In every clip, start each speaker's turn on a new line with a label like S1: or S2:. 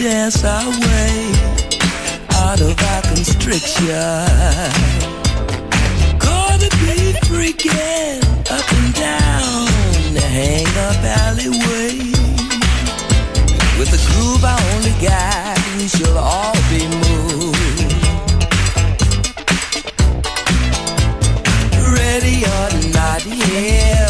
S1: dance
S2: our way out of our constriction. Gonna be freaking up and down the hang up alleyway. With a groove I only got, we shall all be moved. Ready or not,
S3: yeah.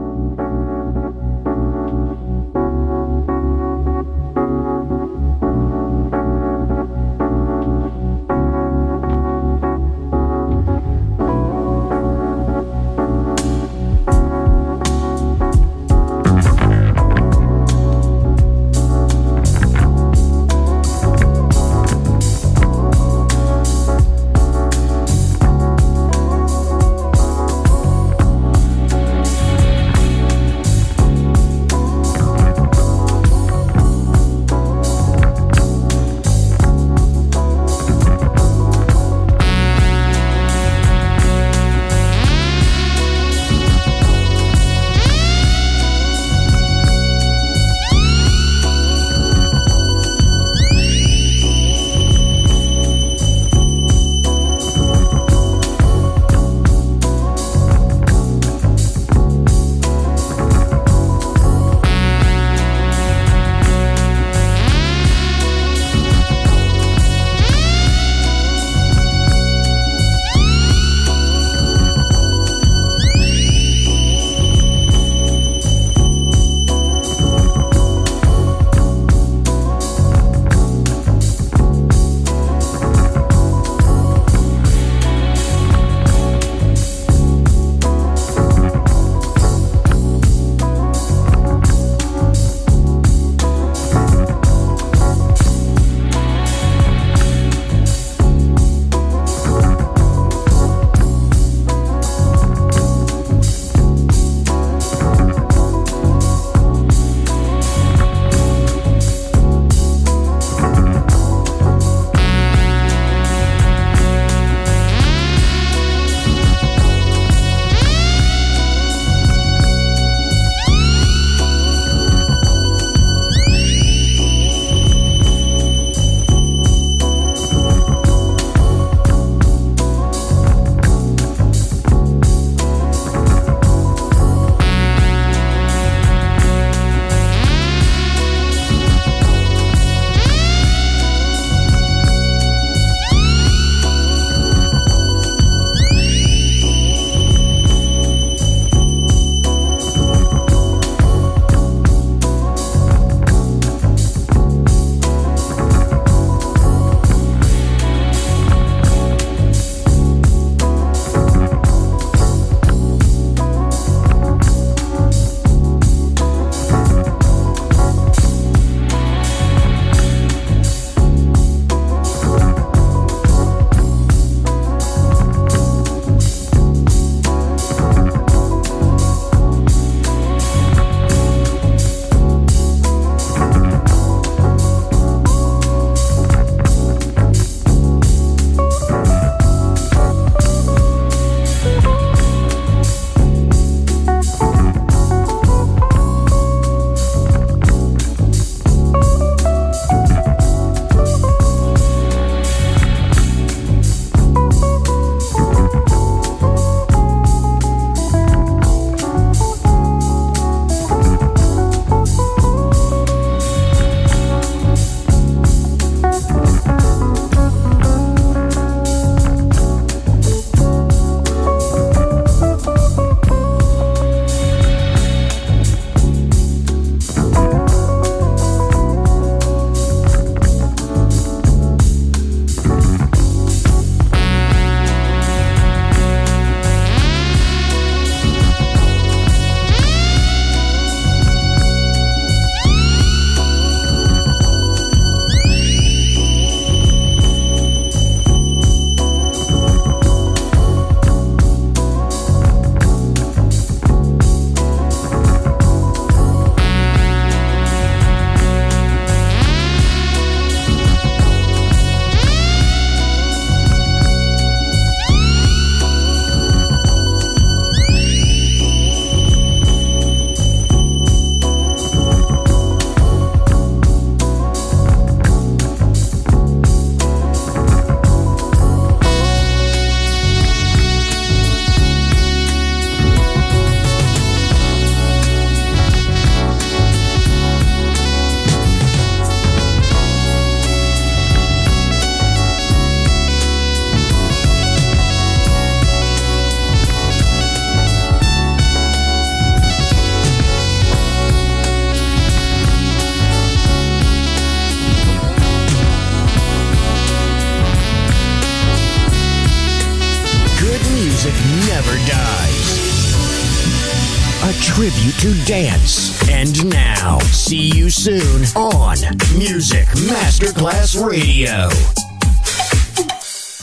S4: Tribute